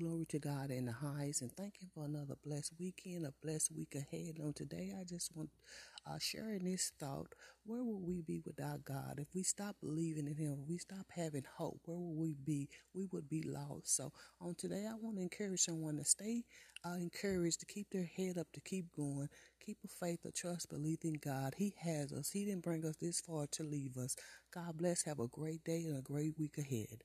glory to God in the highest, and thank Him for another blessed weekend, a blessed week ahead. On today, I just want uh, sharing this thought: Where would we be without God? If we stop believing in Him, if we stop having hope, where would we be? We would be lost. So, on today, I want to encourage someone to stay uh, encouraged, to keep their head up, to keep going, keep a faith, a trust, believe in God. He has us. He didn't bring us this far to leave us. God bless. Have a great day and a great week ahead.